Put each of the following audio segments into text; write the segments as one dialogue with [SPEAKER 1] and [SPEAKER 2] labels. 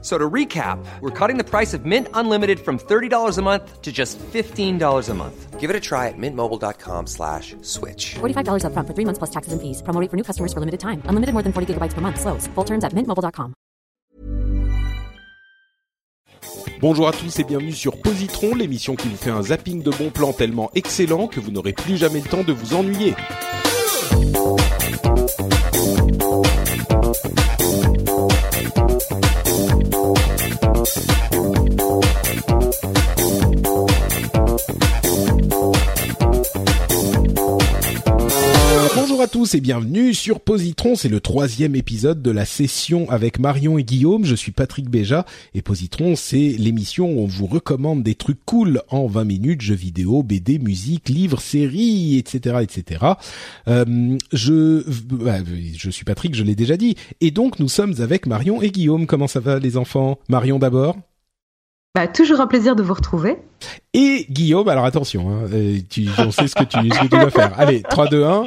[SPEAKER 1] So to recap, we're cutting the price of Mint Unlimited from $30 a month to just $15 a month.
[SPEAKER 2] Give it a try at mintmobile.com slash switch.
[SPEAKER 3] $45 upfront for three months plus taxes and fees. Promo rate for new customers for limited time. Unlimited more than 40 gigabytes per month. Slows. Full terms at mintmobile.com.
[SPEAKER 4] Bonjour à tous et bienvenue sur Positron, l'émission qui vous fait un zapping de bons plans tellement excellent que vous n'aurez plus jamais le temps de vous ennuyer. Bonjour à tous et bienvenue sur Positron, c'est le troisième épisode de la session avec Marion et Guillaume, je suis Patrick Béja et Positron c'est l'émission où on vous recommande des trucs cool en 20 minutes, jeux vidéo, BD, musique, livres, séries, etc. etc. Euh, je, bah, je suis Patrick, je l'ai déjà dit, et donc nous sommes avec Marion et Guillaume, comment ça va les enfants? Marion d'abord
[SPEAKER 5] Bah, toujours un plaisir de vous retrouver.
[SPEAKER 4] et Guillaume, alors attention, hein, euh, tu, on sait ce que tu, ce que tu dois faire. Allez, 3, 2, 1.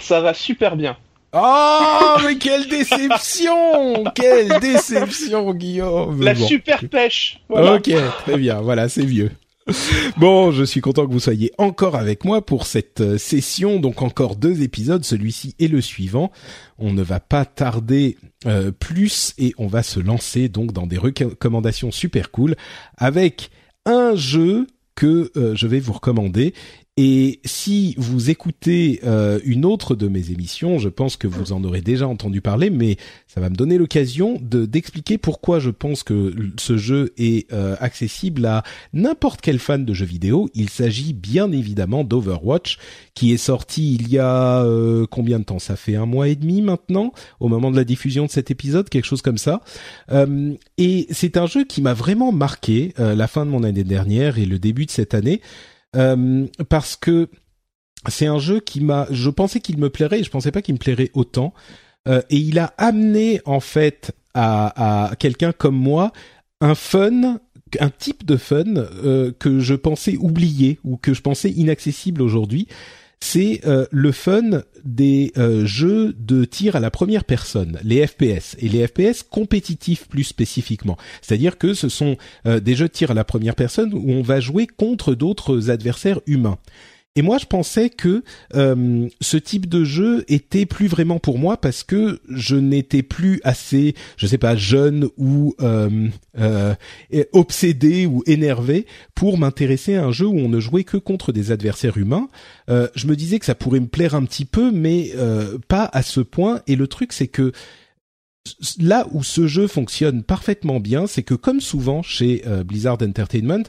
[SPEAKER 6] Ça va super bien.
[SPEAKER 4] Oh, mais quelle déception Quelle déception, Guillaume
[SPEAKER 6] La
[SPEAKER 4] Bon.
[SPEAKER 6] super pêche. Voilà.
[SPEAKER 4] Ok, très bien, voilà, c'est vieux. Bon, je suis content que vous soyez encore avec moi pour cette euh, session, donc encore deux épisodes, celui-ci et le suivant. On ne va pas tarder euh, plus et on va se lancer donc dans des recommandations super cool avec un jeu que euh, je vais vous recommander. Et si vous écoutez euh, une autre de mes émissions, je pense que vous en aurez déjà entendu parler, mais ça va me donner l'occasion de d'expliquer pourquoi je pense que ce jeu est euh, accessible à n'importe quel fan de jeux vidéo. Il s'agit bien évidemment d'Overwatch, qui est sorti il y a euh, combien de temps? Ça fait un mois et demi maintenant, au moment de la diffusion de cet épisode, quelque chose comme ça. Euh, et c'est un jeu qui m'a vraiment marqué euh, la fin de mon année dernière et le début de cette année, parce que c'est un jeu qui m'a. Je pensais qu'il me plairait, et je pensais pas qu'il me plairait autant. Euh, et il a amené en fait à, à quelqu'un comme moi un fun, un type de fun euh, que je pensais oublié ou que je pensais inaccessible aujourd'hui. C'est euh, le fun des euh, jeux de tir à la première personne, les FPS et les FPS compétitifs plus spécifiquement. C'est-à-dire que ce sont euh, des jeux de tir à la première personne où on va jouer contre d'autres adversaires humains. Et moi, je pensais que euh, ce type de jeu était plus vraiment pour moi parce que je n'étais plus assez, je sais pas, jeune ou euh, euh, obsédé ou énervé pour m'intéresser à un jeu où on ne jouait que contre des adversaires humains. Euh, je me disais que ça pourrait me plaire un petit peu, mais euh, pas à ce point. Et le truc, c'est que là où ce jeu fonctionne parfaitement bien, c'est que comme souvent chez euh, Blizzard Entertainment,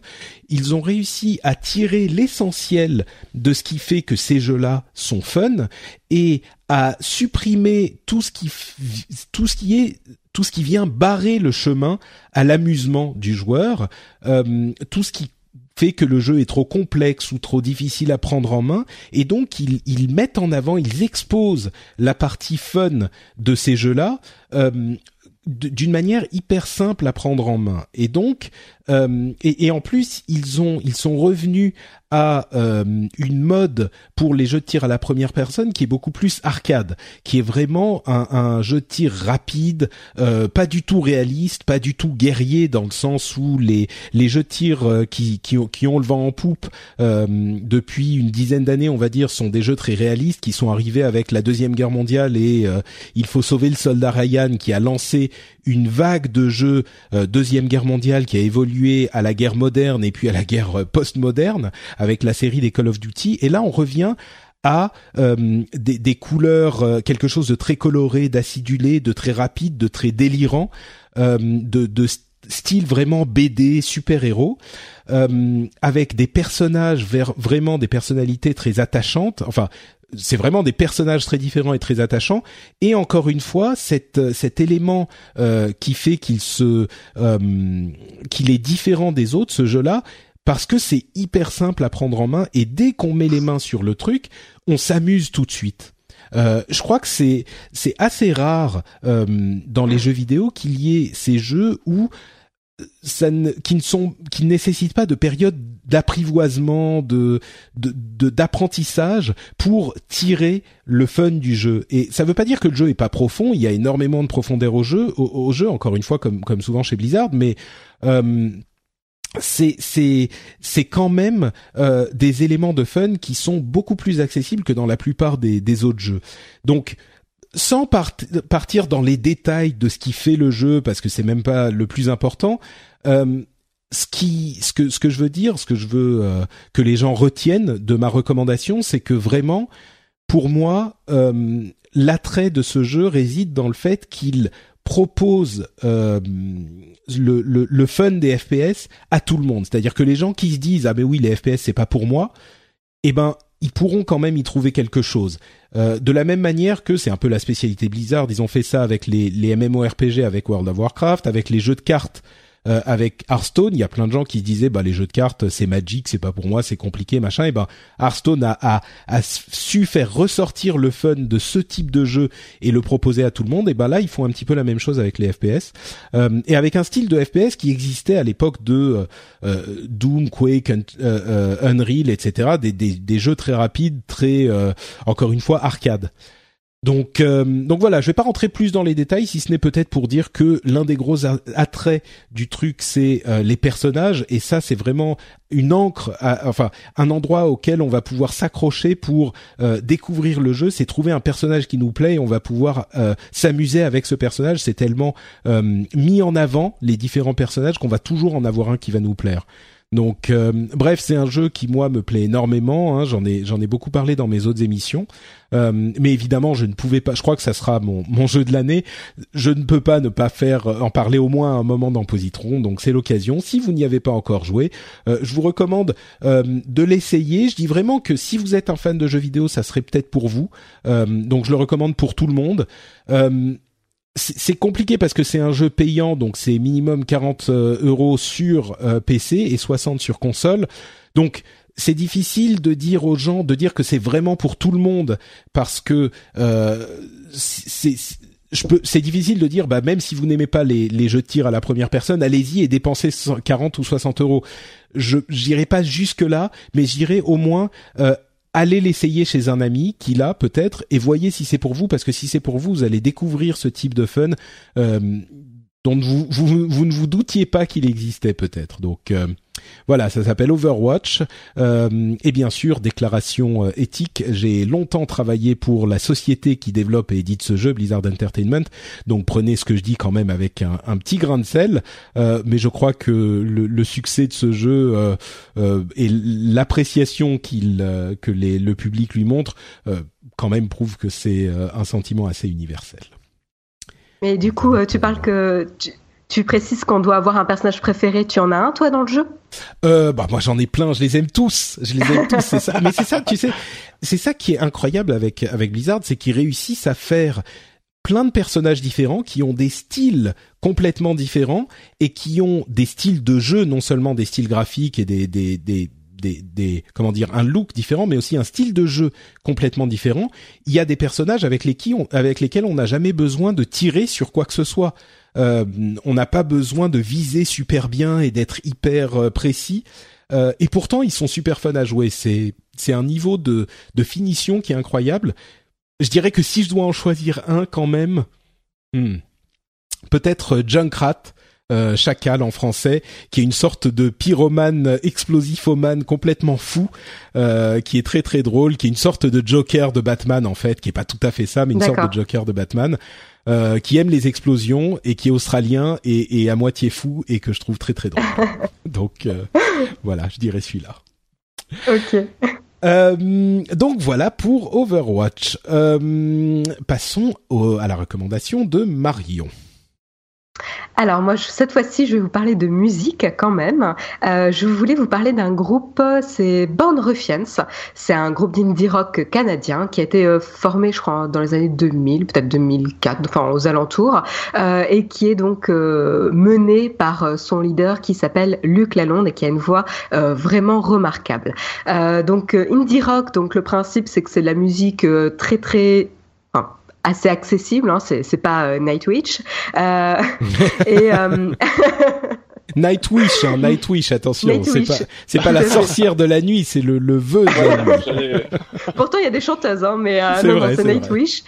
[SPEAKER 4] ils ont réussi à tirer l'essentiel de ce qui fait que ces jeux-là sont fun et à supprimer tout ce qui tout ce qui est tout ce qui vient barrer le chemin à l'amusement du joueur, euh, tout ce qui que le jeu est trop complexe ou trop difficile à prendre en main et donc ils, mettent en avant, ils exposent la partie fun de ces jeux-là euh, d'une manière hyper simple à prendre en main. Et donc euh, et, et en plus ils ont ils sont revenus à euh, une mode pour les jeux de tir à la première personne qui est beaucoup plus arcade, qui est vraiment un, un jeu de tir rapide, euh, pas du tout réaliste, pas du tout guerrier dans le sens où les les jeux de tir euh, qui qui ont, qui ont le vent en poupe euh, depuis une dizaine d'années, on va dire, sont des jeux très réalistes qui sont arrivés avec la deuxième guerre mondiale et il faut sauver le soldat Ryan qui a lancé une vague de jeux deuxième guerre mondiale qui a évolué à la guerre moderne et puis à la guerre euh, post-moderne avec la série des Call of Duty. Et là, on revient à euh, des, des couleurs, euh, quelque chose de très coloré, d'acidulé, de très rapide, de très délirant, euh, de, de st- style vraiment BD, super-héros, euh, avec des personnages ver- vraiment des personnalités très attachantes. Enfin, c'est vraiment des personnages très différents et très attachants. Et encore une fois, cet, euh, cet élément euh, qui fait qu'il se, euh, qu'il est différent des autres, ce jeu-là, parce que c'est hyper simple à prendre en main et dès qu'on met les mains sur le truc, on s'amuse tout de suite. Euh, je crois que c'est c'est assez rare euh, dans les jeux vidéo qu'il y ait ces jeux où ça ne, qui ne sont qui ne nécessitent pas de période d'apprivoisement de d'apprentissage pour tirer le fun du jeu et ça veut pas dire que le jeu est pas profond il y a énormément de profondeur au jeu au, jeu encore une fois comme comme souvent chez Blizzard mais euh, c'est c'est c'est quand même euh, des éléments de fun qui sont beaucoup plus accessibles que dans la plupart des, des autres jeux. Donc sans partir dans les détails de ce qui fait le jeu parce que c'est même pas le plus important. Euh, ce qui, ce que, je veux dire, ce que je veux euh, que les gens retiennent de ma recommandation, c'est que vraiment, pour moi, euh, l'attrait de ce jeu réside dans le fait qu'il propose le, le, fun des FPS à tout le monde. C'est-à-dire que les gens qui se disent ah ben oui les FPS c'est pas pour moi, eh ben ils pourront quand même y trouver quelque chose. Euh, de la même manière que c'est un peu la spécialité Blizzard, ils ont fait ça avec les, les MMORPG, avec World of Warcraft, avec les jeux de cartes euh, avec Hearthstone, il y a plein de gens qui disaient bah les jeux de cartes c'est magique, c'est pas pour moi, c'est compliqué, machin. Et ben Hearthstone a, a, a, su faire ressortir le fun de ce type de jeu et le proposer à tout le monde. Et ben là ils font un petit peu la même chose avec les FPS euh, et avec un style de FPS qui existait à l'époque de euh, Doom, Quake, Unreal, etc. Des, des, des, jeux très rapides, très encore une fois arcade. Donc, euh, donc voilà, je vais pas rentrer plus dans les détails, si ce n'est peut-être pour dire que l'un des gros attraits du truc, c'est euh, les personnages, et ça, c'est vraiment une encre, enfin un endroit auquel on va pouvoir s'accrocher pour euh, découvrir le jeu. C'est trouver un personnage qui nous plaît, on va pouvoir s'amuser avec ce personnage. C'est tellement mis en avant les différents personnages qu'on va toujours en avoir un qui va nous plaire. Donc, euh, bref, c'est un jeu qui moi me plaît énormément. Hein, j'en ai j'en ai beaucoup parlé dans mes autres émissions. Euh, mais évidemment, je ne pouvais pas. Je crois que ça sera mon mon jeu de l'année. Je ne peux pas ne pas faire euh, en parler au moins un moment dans Positron. Donc c'est l'occasion. Si vous n'y avez pas encore joué, je vous recommande de l'essayer. Je dis vraiment que si vous êtes un fan de jeux vidéo, ça serait peut-être pour vous. donc je le recommande pour tout le monde c'est compliqué parce que c'est un jeu payant, donc c'est minimum 40 euh, euros sur euh, PC et 60 sur console. Donc c'est difficile de dire aux gens, de dire que c'est vraiment pour tout le monde parce que euh, c'est difficile de dire, bah même si vous n'aimez pas les, jeux de tir à la première personne, allez-y et dépensez 40 ou 60 euros. Je j'irai pas jusque là, mais j'irai au moins euh, allez l'essayer chez un ami qui l'a peut-être et voyez si c'est pour vous parce que si c'est pour vous, vous allez découvrir ce type de fun euh, dont vous, vous, vous, ne vous doutiez pas qu'il existait peut-être. Donc euh, voilà, ça s'appelle Overwatch. Euh, et bien sûr, déclaration euh, éthique. J'ai longtemps travaillé pour la société qui développe et édite ce jeu, Blizzard Entertainment. Donc prenez ce que je dis quand même avec un, petit grain de sel. Mais je crois que le, succès de ce jeu et l'appréciation qu'il que les, le public lui montre quand même prouve que c'est un sentiment assez universel.
[SPEAKER 5] Mais du coup, tu parles que tu précises qu'on doit avoir un personnage préféré. Tu en as un, toi, dans le jeu?
[SPEAKER 4] Euh, Bah moi, j'en ai plein. Je les aime tous. Je les aime tous. C'est ça. Mais c'est ça, tu sais, c'est ça qui est incroyable avec avec Blizzard, c'est qu'ils réussissent à faire plein de personnages différents qui ont des styles complètement différents et qui ont des styles de jeu, non seulement des styles graphiques et des des, des des, des, comment dire un look différent mais aussi un style de jeu complètement différent il y a des personnages avec lesquels on, avec lesquels on n'a jamais besoin de tirer sur quoi que ce soit euh, on n'a pas besoin de viser super bien et d'être hyper euh, précis. Euh, et pourtant, ils sont super fun à jouer. C'est c'est un niveau de de finition qui est incroyable. Je dirais que si je dois en choisir un, quand même, hmm, peut-être Junkrat. Euh, Chacal en français, qui est une sorte de pyromane explosifomane complètement fou, euh, qui est très très drôle, qui est une sorte de Joker de Batman en fait, qui est pas tout à fait ça, mais une sorte de Joker de Batman. Euh, qui aime les explosions et qui est australien et, et, à moitié fou et que je trouve très très drôle. donc euh, voilà, je dirais celui-là.
[SPEAKER 5] Ok.
[SPEAKER 4] Euh, donc voilà pour Overwatch. Euh, passons à la recommandation de Marion.
[SPEAKER 5] Alors moi, cette fois-ci, je vais vous parler de musique quand même. Euh, je voulais vous parler d'un groupe, c'est Born Ruffians. C'est un groupe d'indie rock canadien qui a été euh, formé, je crois, dans les années 2000, peut-être 2004, enfin aux alentours, euh, et qui est donc mené par son leader qui s'appelle Luc Lalonde et qui a une voix vraiment remarquable. donc indie rock, donc le principe c'est que c'est de la musique très très assez accessible. Hein, c'est c'est pas Nightwish. et
[SPEAKER 4] Nightwish, hein, Nightwish, attention, c'est pas, c'est pas la sorcière de la nuit, c'est le, le vœu de la nuit.
[SPEAKER 5] Pourtant, il y a des chanteuses, hein, mais euh, non, non c'est Nightwish.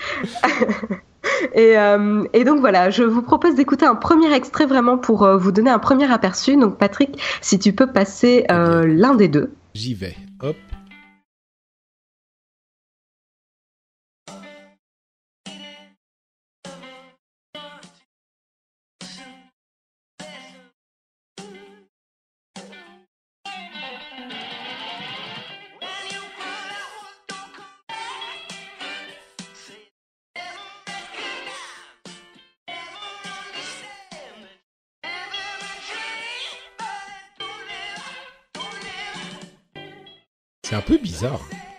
[SPEAKER 5] et, euh, et donc voilà, je vous propose d'écouter un premier extrait vraiment pour euh, vous donner un premier aperçu. Donc Patrick, si tu peux passer euh, l'un des deux.
[SPEAKER 4] J'y vais. Hop. Bizarre.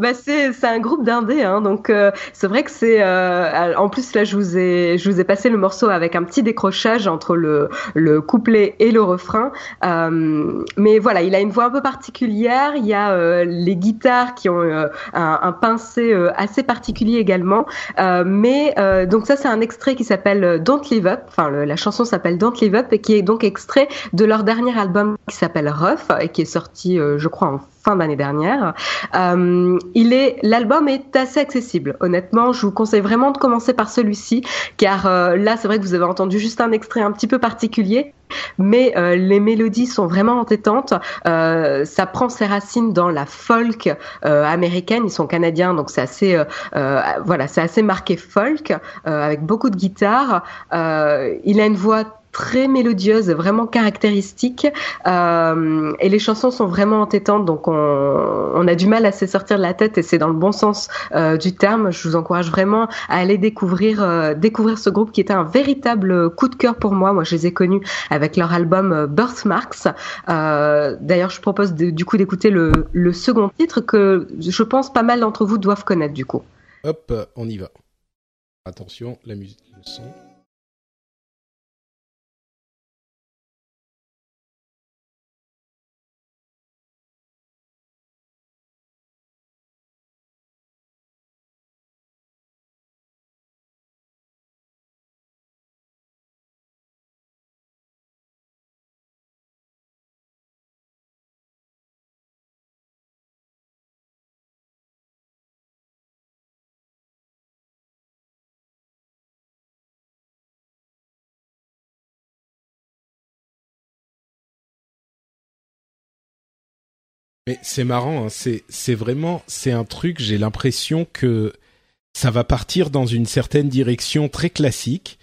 [SPEAKER 5] Bah c'est c'est un groupe d'indé hein, donc euh, c'est vrai que c'est euh, en plus là je vous ai je vous ai passé le morceau avec un petit décrochage entre le le couplet et le refrain. Euh, mais voilà il a une voix un peu particulière il y a euh, les guitares qui ont un, un, pincé assez particulier également. Mais donc ça c'est un extrait qui s'appelle Don't Live Up. Enfin la chanson s'appelle Don't Live Up et qui est donc extrait de leur dernier album qui s'appelle Rough et qui est sorti je crois en fin d'année dernière. Euh, il est, l'album est assez accessible. Honnêtement, je vous conseille vraiment de commencer par celui-ci, car euh, là, c'est vrai que vous avez entendu juste un extrait un petit peu particulier, mais euh, les mélodies sont vraiment entêtantes. Ça prend ses racines dans la folk américaine. Ils sont canadiens, donc c'est assez, voilà, c'est assez marqué folk avec beaucoup de guitare. il a une voix très mélodieuse, vraiment caractéristique. Euh, et les chansons sont vraiment entêtantes, donc on, a du mal à se sortir de la tête et c'est dans le bon sens euh, du terme. Je vous encourage vraiment à aller découvrir euh, découvrir ce groupe qui était un véritable coup de cœur pour moi. Moi, je les ai connus avec leur album Birthmarks. D'ailleurs, je propose du coup d'écouter le, le second titre que je pense pas mal d'entre vous doivent connaître du coup.
[SPEAKER 4] Hop, on y va. Attention, la musique, le son. C'est marrant, hein, c'est vraiment c'est un truc. J'ai l'impression que ça va partir dans une certaine direction très classique,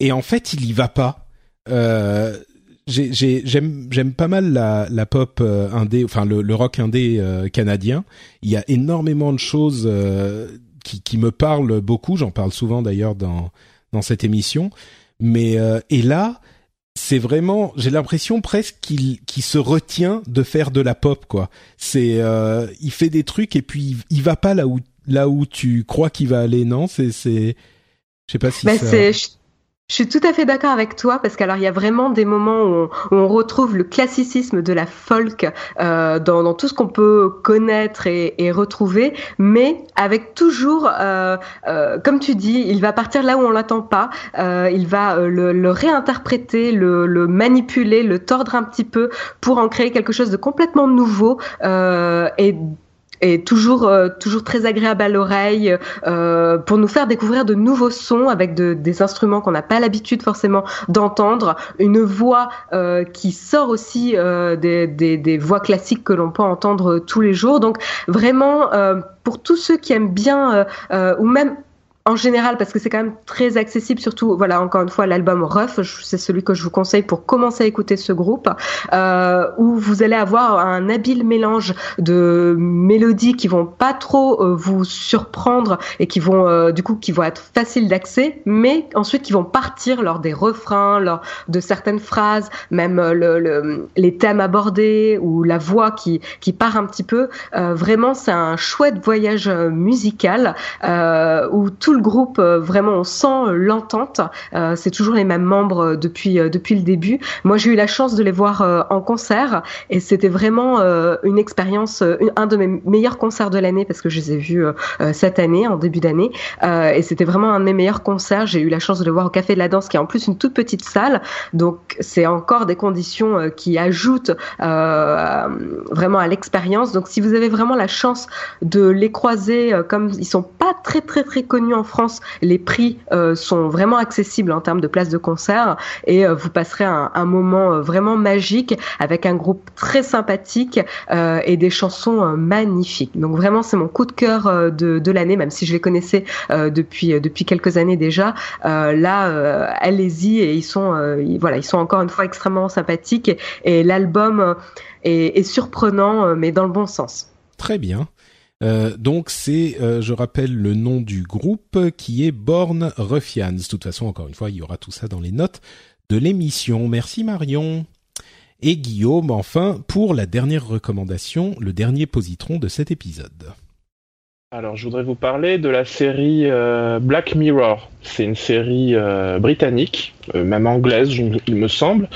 [SPEAKER 4] et en fait il y va pas. Euh, j'aime pas mal la, pop euh, indé, enfin le, rock indé euh, canadien. Il y a énormément de choses qui qui me parlent beaucoup. J'en parle souvent d'ailleurs dans dans cette émission. Mais et là, c'est vraiment, j'ai l'impression presque qu'il se retient de faire de la pop quoi. C'est, euh, il fait des trucs et puis il, va pas là où là où tu crois qu'il va aller. Non, c'est c'est, je sais pas si.
[SPEAKER 5] Bah, c'est je suis tout à fait d'accord avec toi parce qu'alors il y a vraiment des moments où on, retrouve le classicisme de la folk euh, dans, dans, tout ce qu'on peut connaître et, et, retrouver, mais avec toujours, euh, euh, comme tu dis, il va partir là où on l'attend pas, euh, il va euh, le, le, réinterpréter, le, le, manipuler, le tordre un petit peu pour en créer quelque chose de complètement nouveau euh, et et toujours euh, toujours très agréable à l'oreille euh, pour nous faire découvrir de nouveaux sons avec de, des instruments qu'on n'a pas l'habitude forcément d'entendre, une voix euh, qui sort aussi euh, des, des, des, voix classiques que l'on peut entendre tous les jours. Donc vraiment euh, pour tous ceux qui aiment bien ou même en général parce que c'est quand même très accessible surtout voilà encore une fois l'album Rough c'est celui que je vous conseille pour commencer à écouter ce groupe euh, où vous allez avoir un habile mélange de mélodies qui vont pas trop euh, vous surprendre et qui vont euh, du coup qui vont être faciles d'accès mais ensuite qui vont partir lors des refrains lors de certaines phrases même le, le, les thèmes abordés ou la voix qui qui part un petit peu. Vraiment c'est un chouette voyage musical où tout le groupe, vraiment, on sent l'entente. c'est toujours les mêmes membres depuis depuis le début. Moi, j'ai eu la chance de les voir en concert et c'était vraiment une expérience, un de mes meilleurs concerts de l'année parce que je les ai vus cette année, en début d'année, et c'était vraiment un de mes meilleurs concerts. J'ai eu la chance de les voir au Café de la Danse, qui est en plus une toute petite salle, donc c'est encore des conditions qui ajoutent vraiment à l'expérience. Donc, si vous avez vraiment la chance de les croiser, euh, comme ils sont pas très très très connus en France, les prix euh, sont vraiment accessibles en termes de places de concert et euh, vous passerez un, moment vraiment magique avec un groupe très sympathique et des chansons magnifiques. Donc vraiment, c'est mon coup de cœur de, l'année, même si je les connaissais depuis depuis quelques années déjà. là, allez-y et ils sont voilà, ils sont encore une fois extrêmement sympathiques et, l'album est surprenant, mais dans le bon sens.
[SPEAKER 4] Très bien. Euh, donc c'est, euh, je rappelle le nom du groupe qui est Born Ruffians. De toute façon, encore une fois, il y aura tout ça dans les notes de l'émission. Merci Marion. Et Guillaume, enfin, pour la dernière recommandation, le dernier positron de cet épisode.
[SPEAKER 6] Alors, je voudrais vous parler de la série euh, Black Mirror. C'est une série britannique, même anglaise, il me semble.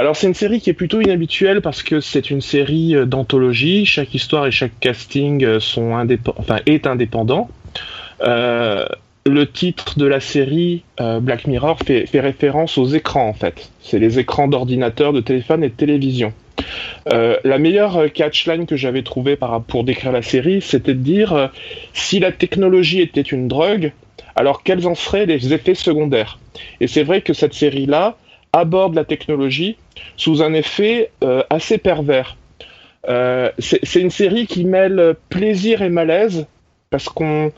[SPEAKER 6] Alors, c'est une série qui est plutôt inhabituelle parce que c'est une série d'anthologie. Chaque histoire et chaque casting sont enfin, est indépendant. le titre de la série Black Mirror fait, référence aux écrans, en fait. C'est les écrans d'ordinateur, de téléphone et de télévision. Euh, la meilleure euh, catchline que j'avais trouvée pour décrire la série, c'était de dire euh, si la technologie était une drogue, alors quels en seraient les effets secondaires? Et c'est vrai que cette série-là aborde la technologie sous un effet assez pervers. c'est une série qui mêle plaisir et malaise parce qu'on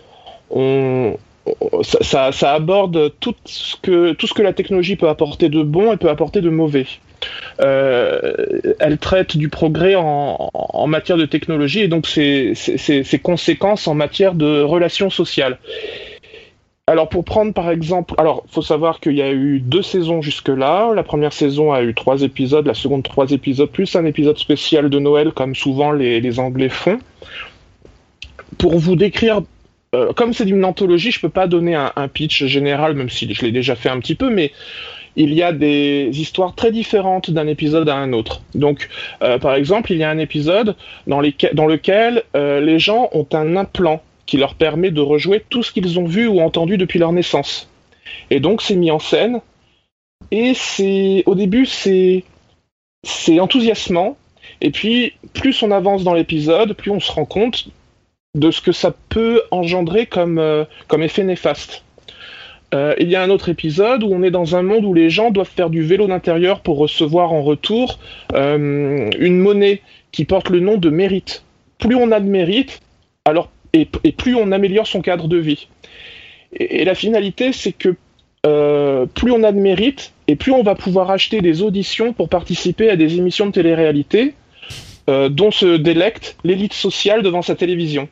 [SPEAKER 6] ça, aborde tout ce, que, tout ce que la technologie peut apporter de bon et peut apporter de mauvais. Euh, elle traite du progrès en, matière de technologie et donc ses, conséquences en matière de relations sociales. Alors pour prendre par exemple, alors faut savoir qu'il y a eu deux saisons jusque-là. La première saison a eu trois épisodes, la seconde trois épisodes plus un épisode spécial de Noël comme souvent les, Anglais font. Pour vous décrire, euh, comme c'est une anthologie, je peux pas donner un, pitch général, même si je l'ai déjà fait un petit peu, mais il y a des histoires très différentes d'un épisode à un autre. Donc, euh, par exemple, il y a un épisode dans, lequel euh, les gens ont un implant qui leur permet de rejouer tout ce qu'ils ont vu ou entendu depuis leur naissance. Et donc, c'est mis en scène. Et c'est, au début, c'est, c'est enthousiasmant. Et puis, plus on avance dans l'épisode, plus on se rend compte de ce que ça peut engendrer comme, euh, comme effet néfaste. Euh, il y a un autre épisode où on est dans un monde où les gens doivent faire du vélo d'intérieur pour recevoir en retour euh, une monnaie qui porte le nom de mérite. Plus on a de mérite, alors et, plus on améliore son cadre de vie. Et, la finalité, c'est que euh, plus on a de mérite, et plus on va pouvoir acheter des auditions pour participer à des émissions de télé-réalité dont se délecte l'élite sociale devant sa télévision.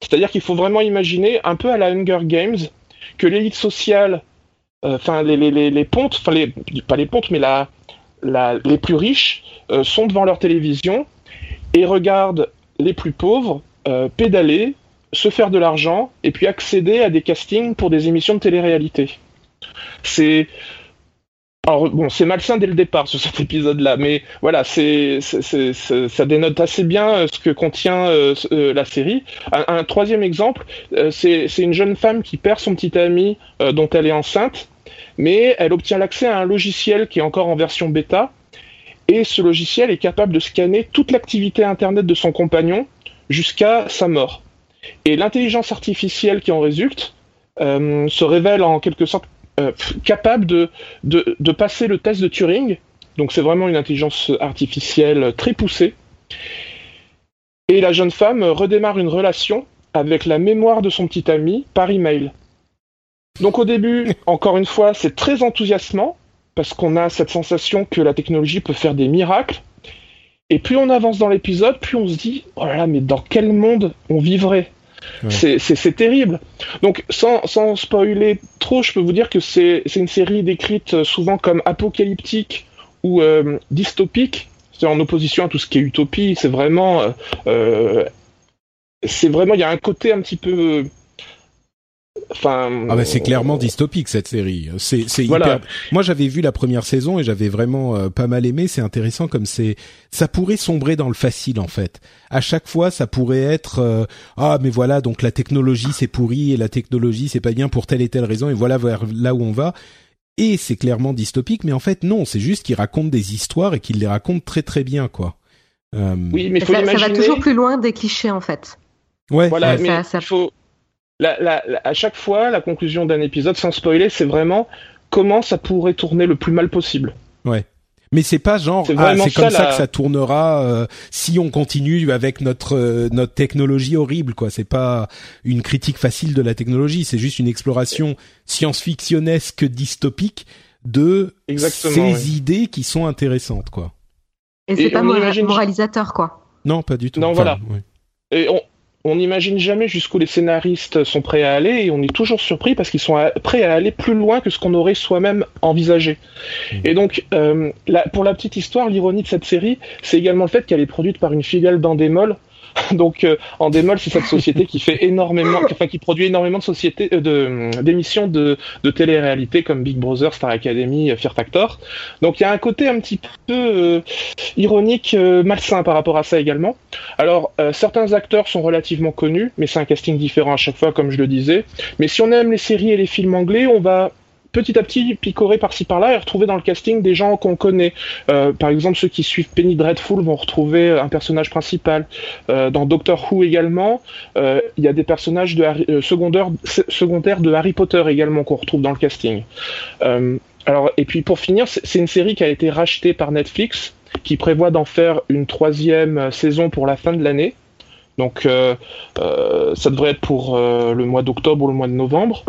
[SPEAKER 6] C'est-à-dire qu'il faut vraiment imaginer, un peu à la Hunger Games, que l'élite sociale, euh, enfin les, les, les, pontes, enfin pas les pontes, mais les plus riches euh, sont devant leur télévision et regardent les plus pauvres euh, pédaler, se faire de l'argent et puis accéder à des castings pour des émissions de télé-réalité. C'est bon, c'est malsain dès le départ sur cet épisode-là, mais voilà, c'est, ça dénote assez bien euh, ce que contient euh, euh, la série. Un, troisième exemple, c'est, une jeune femme qui perd son petit ami dont elle est enceinte, mais elle obtient l'accès à un logiciel qui est encore en version bêta, et ce logiciel est capable de scanner toute l'activité internet de son compagnon jusqu'à sa mort. Et l'intelligence artificielle qui en résulte se révèle en quelque sorte euh, capable de, de, passer le test de Turing. Donc c'est vraiment une intelligence artificielle très poussée. Et la jeune femme redémarre une relation avec la mémoire de son petit ami par email. Donc au début, encore une fois, c'est très enthousiasmant parce qu'on a cette sensation que la technologie peut faire des miracles. Et plus on avance dans l'épisode, plus on se dit oh là là, mais dans quel monde on vivrait? C'est terrible. Donc, sans, spoiler trop, je peux vous dire que c'est une série décrite euh, souvent comme apocalyptique ou euh, dystopique. C'est en opposition à tout ce qui est utopie. C'est vraiment, euh, c'est vraiment, il y a un côté un petit peu enfin.
[SPEAKER 4] ah bah c'est clairement dystopique cette série. C'est c'est
[SPEAKER 6] Voilà.
[SPEAKER 4] hyper. Moi j'avais vu la première saison et j'avais vraiment euh, pas mal aimé. C'est intéressant comme c'est. Ça pourrait sombrer dans le facile en fait. À chaque fois ça pourrait être euh, ah mais voilà donc la technologie c'est pourri et la technologie c'est pas bien pour telle et telle raison et voilà vers là où on va. Et c'est clairement dystopique, mais en fait non, c'est juste qu'il raconte des histoires et qu'il les raconte très très bien quoi. Euh,
[SPEAKER 6] Oui, mais faut
[SPEAKER 5] ça, ça
[SPEAKER 6] l'imaginer.
[SPEAKER 5] va toujours plus loin des clichés en fait.
[SPEAKER 4] Ouais.
[SPEAKER 6] Voilà,
[SPEAKER 5] Ouais,
[SPEAKER 6] mais
[SPEAKER 5] ça- ça-
[SPEAKER 6] il faut. La, la- la- à chaque fois, la conclusion d'un épisode, sans spoiler, c'est vraiment comment ça pourrait tourner le plus mal possible.
[SPEAKER 4] Mais c'est pas genre
[SPEAKER 6] C'est
[SPEAKER 4] ah, comme
[SPEAKER 6] ça,
[SPEAKER 4] que ça tournera euh, si on continue avec notre euh, notre technologie horrible quoi. C'est pas une critique facile de la technologie, c'est juste une exploration science-fictionnesque dystopique de
[SPEAKER 6] Exactement,
[SPEAKER 4] ces
[SPEAKER 6] oui.
[SPEAKER 4] idées qui sont intéressantes quoi.
[SPEAKER 5] Et c'est pas
[SPEAKER 6] on
[SPEAKER 5] mora-
[SPEAKER 6] imagine-
[SPEAKER 5] moralisateur quoi.
[SPEAKER 4] Non, pas du tout.
[SPEAKER 6] Non,
[SPEAKER 4] Enfin,
[SPEAKER 6] voilà.
[SPEAKER 4] ouais.
[SPEAKER 6] Et on on n'imagine jamais jusqu'où les scénaristes sont prêts à aller et on est toujours surpris parce qu'ils sont à- prêts à aller plus loin que ce qu'on aurait soi-même envisagé.
[SPEAKER 4] Mhm.
[SPEAKER 6] Et donc, euh, la- pour la petite histoire, l'ironie de cette série, c'est également le fait qu'elle est produite par une filiale d'Endemol. Donc, euh, Endemol, c'est cette société qui fait énormément, enfin qui produit énormément de sociétés, euh, de d'émissions de, de télé-réalité comme Big Brother, Star Academy, euh, Fear Factor. Donc, il y a un côté un petit peu euh, ironique, euh, malsain par rapport à ça également. Alors, euh, certains acteurs sont relativement connus, mais c'est un casting différent à chaque fois, comme je le disais. Mais si on aime les séries et les films anglais, on va petit à petit picorer par-ci par-là et retrouver dans le casting des gens qu'on connaît. Euh, par exemple, ceux qui suivent Penny Dreadful vont retrouver un personnage principal. Euh, dans Doctor Who également, euh, il y a des personnages de Harry- secondaires, se- secondaires de Harry Potter également qu'on retrouve dans le casting. Alors, et puis pour finir, c'est une série qui a été rachetée par Netflix, qui prévoit d'en faire une troisième saison pour la fin de l'année. Donc, ça devrait être pour le mois d'octobre ou le mois de novembre.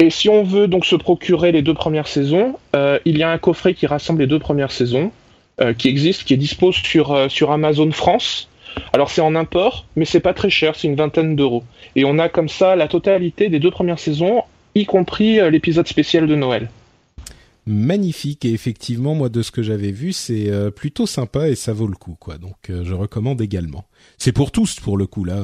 [SPEAKER 6] Et si on veut donc se procurer les deux premières saisons, euh, il y a un coffret qui rassemble les deux premières saisons, euh, qui existe, qui est dispo sur, euh, sur Amazon France. Alors c'est en import, mais c'est pas très cher, c'est une vingtaine d'euros. Et on a comme ça la totalité des deux premières saisons, y compris l'épisode spécial de Noël.
[SPEAKER 4] Magnifique et effectivement moi de ce que j'avais vu, c'est plutôt sympa et ça vaut le coup quoi. Donc je recommande également. C'est pour tous pour le coup là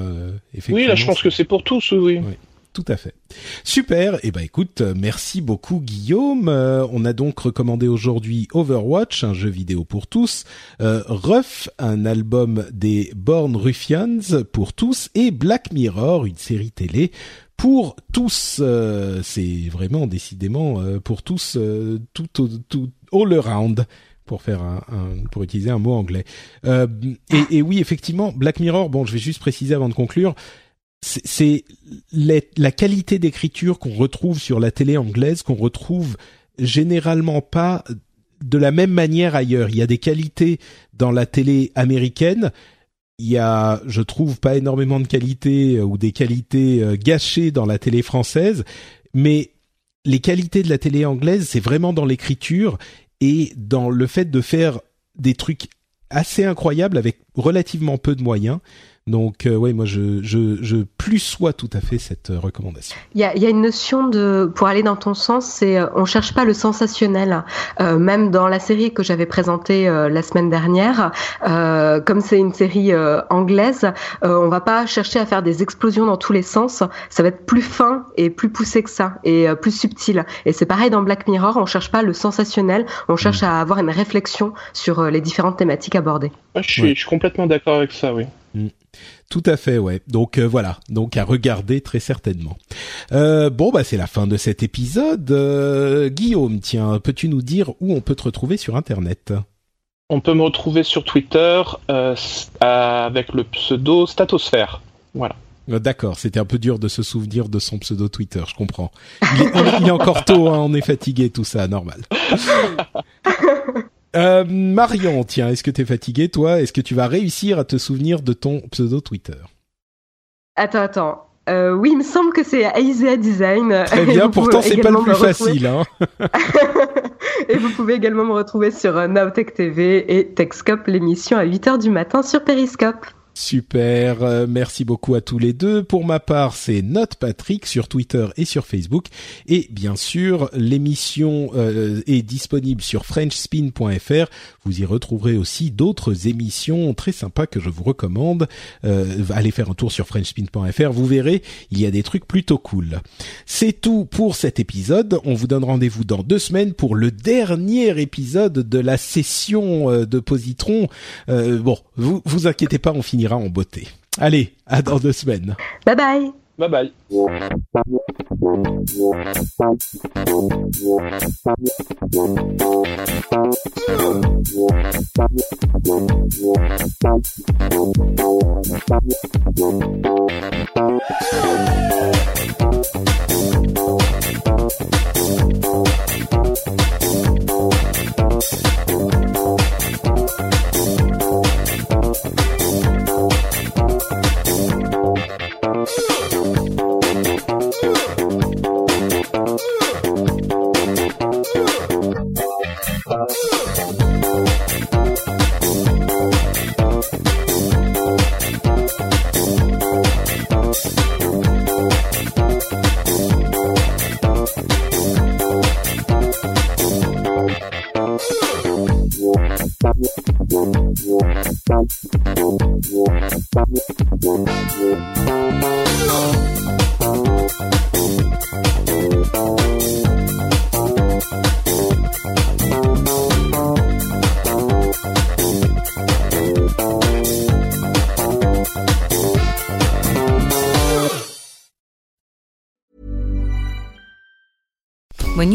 [SPEAKER 4] effectivement.
[SPEAKER 6] Oui, là je pense que c'est pour tous, oui.
[SPEAKER 4] Oui. Tout à fait. Super. Et ben écoute, euh, merci beaucoup Guillaume. Euh, on a donc recommandé aujourd'hui Overwatch, un jeu vidéo pour tous, euh, Ruff, un album des Born Ruffians pour tous, et Black Mirror, une série télé pour tous. Euh, C'est vraiment décidément euh, pour tous, euh, tout, tout, tout all around pour faire un, un- pour utiliser un mot anglais. Euh, et, et oui, effectivement, Black Mirror. Bon, je vais juste préciser avant de conclure c'est- la qualité d'écriture qu'on retrouve sur la télé anglaise qu'on retrouve généralement pas de la même manière ailleurs. Il y a des qualités dans la télé américaine. Il y a, je trouve, pas énormément de qualités euh, ou des qualités euh, gâchées dans la télé française, mais les qualités de la télé anglaise, c'est vraiment dans l'écriture et dans le fait de faire des trucs assez incroyables avec relativement peu de moyens. Donc, euh, ouais, moi, je, je, je plus sois tout à fait cette euh, recommandation.
[SPEAKER 5] Il y a, il y a une notion de, pour aller dans ton sens, c'est euh, on cherche pas le sensationnel. Euh, même dans la série que j'avais présentée euh, la semaine dernière, euh, comme c'est une série euh, anglaise, euh, on va pas chercher à faire des explosions dans tous les sens. Ça va être plus fin et plus poussé que ça et euh, plus subtil. Et c'est pareil dans Black Mirror, on cherche pas le sensationnel, on cherche à avoir une réflexion sur euh, les différentes thématiques abordées.
[SPEAKER 6] Ouais, je, suis,
[SPEAKER 4] Ouais.
[SPEAKER 6] je suis complètement d'accord avec ça, oui.
[SPEAKER 4] Tout à fait, ouais. Donc euh, voilà, donc à regarder très certainement. Euh, bon, bah c'est la fin de cet épisode. Euh, Guillaume, tiens, peux-tu nous dire où on peut te retrouver sur Internet?
[SPEAKER 6] On peut me retrouver sur Twitter euh, avec le pseudo Statosphère. Voilà.
[SPEAKER 4] Euh, D'accord, c'était un peu dur de se souvenir de son pseudo Twitter, je comprends. Il est- il est encore tôt, hein, on est fatigué, tout ça, normal. Euh, Marion, tiens, est-ce que t'es fatigué, toi? Est-ce que tu vas réussir à te souvenir de ton pseudo Twitter?
[SPEAKER 5] Attends, attends. Euh, oui, il me semble que c'est Aisea Design.
[SPEAKER 4] Très bien, pourtant c'est pas le plus facile. Hein.
[SPEAKER 5] et vous pouvez également me retrouver sur euh, Nowtech TV et Techscope, l'émission à 8h du matin sur Periscope.
[SPEAKER 4] Super, euh, merci beaucoup à tous les deux. Pour ma part, c'est Note Patrick sur Twitter et sur Facebook. Et bien sûr, l'émission euh, est disponible sur frenchspin.fr. Vous y retrouverez aussi d'autres émissions très sympas que je vous recommande. Euh, allez faire un tour sur frenchspin.fr, vous verrez, il y a des trucs plutôt cool. C'est tout pour cet épisode. On vous donne rendez-vous dans deux semaines pour le dernier épisode de la session de Positron. bon, vous vous inquiétez pas, on finit en beauté. Allez, à dans deux semaines.
[SPEAKER 5] Bye bye.
[SPEAKER 6] Bye bye.